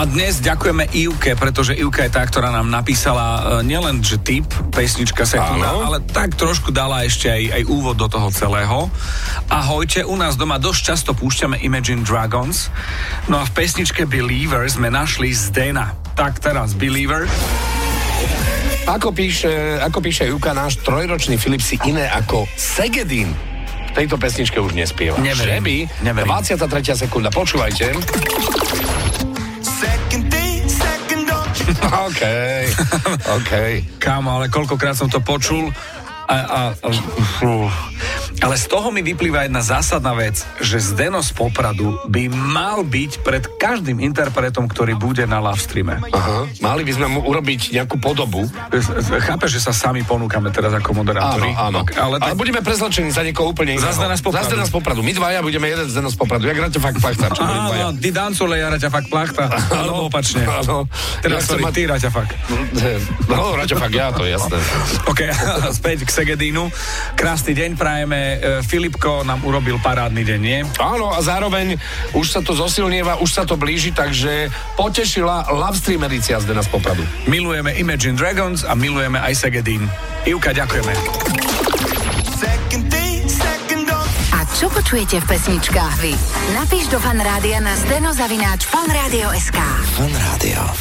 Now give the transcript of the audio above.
a dnes ďakujeme Ivke, pretože Ivka je tá, ktorá nám napísala uh, nielen, že tip, pesnička sekunda, ale tak trošku dala ešte aj, aj úvod do toho celého. Ahojte, u nás doma dosť často púšťame Imagine Dragons, no a v pesničke Believer sme našli Zdena. Tak teraz Believer. Ako píše, ako píše Juka, náš trojročný Filip si iné ako Segedin v tejto pesničke už nespieva. Neverím, Že by? neverím. 23. sekunda, počúvajte. OK, OK. Kámo, ale koľkokrát som to počul a, a, a. ale z toho mi vyplýva jedna zásadná vec, že Zdeno z Popradu by mal byť pred každým interpretom, ktorý bude na live streame. Aha. Mali by sme mu urobiť nejakú podobu. Chápeš, že sa sami ponúkame teraz ako moderátori? Áno, áno. Ale, Ale tak, budeme prezlečení za niekoho úplne iného. Za Zdena z Popradu. Za Zdena z Popradu. My dvaja budeme jeden Zdeno z Popradu. Jak hráte fakt plachta? Áno, ty dancule, ja raťa fakt plachta. Alebo opačne. Áno. Teraz Ja sorry, mať- ty raťa fakt. No, Raťa fakt ja, to jasné. OK, späť k Segedínu. Krásny deň prajeme. E, Filipko nám urobil parádny deň, nie? Áno, a zároveň už sa to zosilnieva, už sa to blíži, takže potešila Love Stream edícia Zdena z Popradu. Milujeme Imagine Dragons a milujeme aj Segedín. Ivka, ďakujeme. A čo počujete v pesničkách vy? Napíš do fanrádia na steno zavináč fanradio.sk. Fan Rádio.